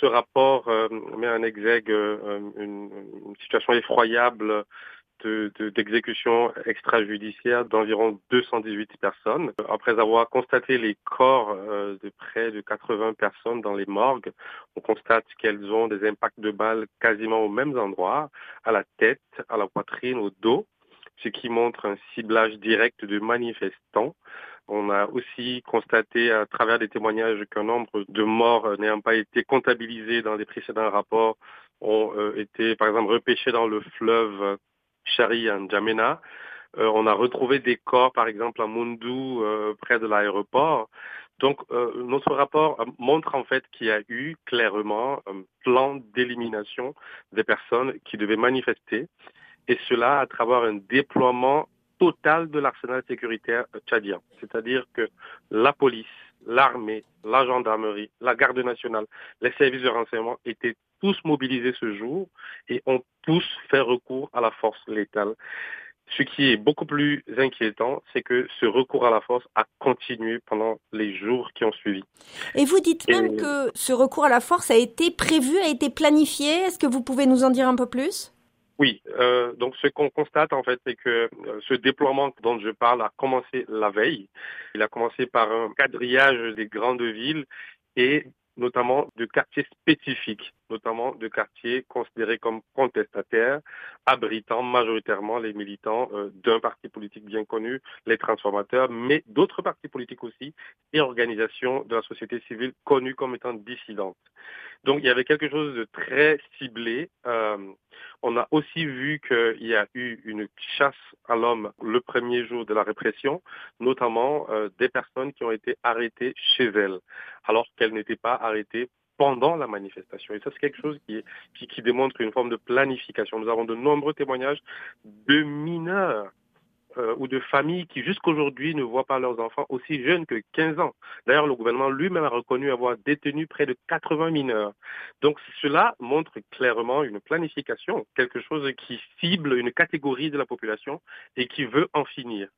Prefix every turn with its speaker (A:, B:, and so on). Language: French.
A: Ce rapport euh, met en exergue euh, une, une, situation effroyable d'exécution de, extrajudiciaire d'environ 218 personnes. Après avoir constaté les corps euh, de près de 80 personnes dans les morgues, on constate qu'elles ont des impacts de balles quasiment aux mêmes endroits, à la tête, à la poitrine, au dos, ce qui montre un ciblage direct de manifestants. On a aussi constaté à travers des témoignages qu'un nombre de morts n'ayant pas été comptabilisés dans les précédents rapports ont euh, été, par exemple, repêchés dans le fleuve Chari en Djamena. Euh, on a retrouvé des corps, par exemple, à Mundu, euh, près de l'aéroport. Donc, euh, notre rapport montre en fait qu'il y a eu clairement un plan d'élimination des personnes qui devaient manifester, et cela à travers un déploiement total de l'arsenal sécuritaire tchadien. C'est-à-dire que la police, l'armée, la gendarmerie, la garde nationale, les services de renseignement étaient tous mobilisés ce jour et ont tous fait recours à la force létale. Ce qui est beaucoup plus inquiétant, c'est que ce recours à la force a continué pendant les jours qui ont suivi.
B: Et vous dites même que ce recours à la force a été prévu, a été planifié. Est-ce que vous pouvez nous en dire un peu plus?
A: Oui, euh, donc ce qu'on constate en fait, c'est que euh, ce déploiement dont je parle a commencé la veille. Il a commencé par un quadrillage des grandes villes et notamment de quartiers spécifiques, notamment de quartiers considérés comme contestataires, abritant majoritairement les militants euh, d'un parti politique bien connu, les transformateurs, mais d'autres partis politiques aussi et organisations de la société civile connues comme étant dissidentes. Donc il y avait quelque chose de très ciblé. Euh, on a aussi vu qu'il y a eu une chasse à l'homme le premier jour de la répression, notamment euh, des personnes qui ont été arrêtées chez elles, alors qu'elles n'étaient pas arrêtées pendant la manifestation. Et ça, c'est quelque chose qui, démontre une forme de planification. Nous avons de nombreux témoignages de mineurs euh, ou de familles qui jusqu'aujourd'hui ne voient pas leurs enfants aussi jeunes que 15 ans. D'ailleurs, le gouvernement lui-même a reconnu avoir détenu près de 80 mineurs. Donc cela montre clairement une planification, quelque chose qui cible une catégorie de la population et qui veut en finir.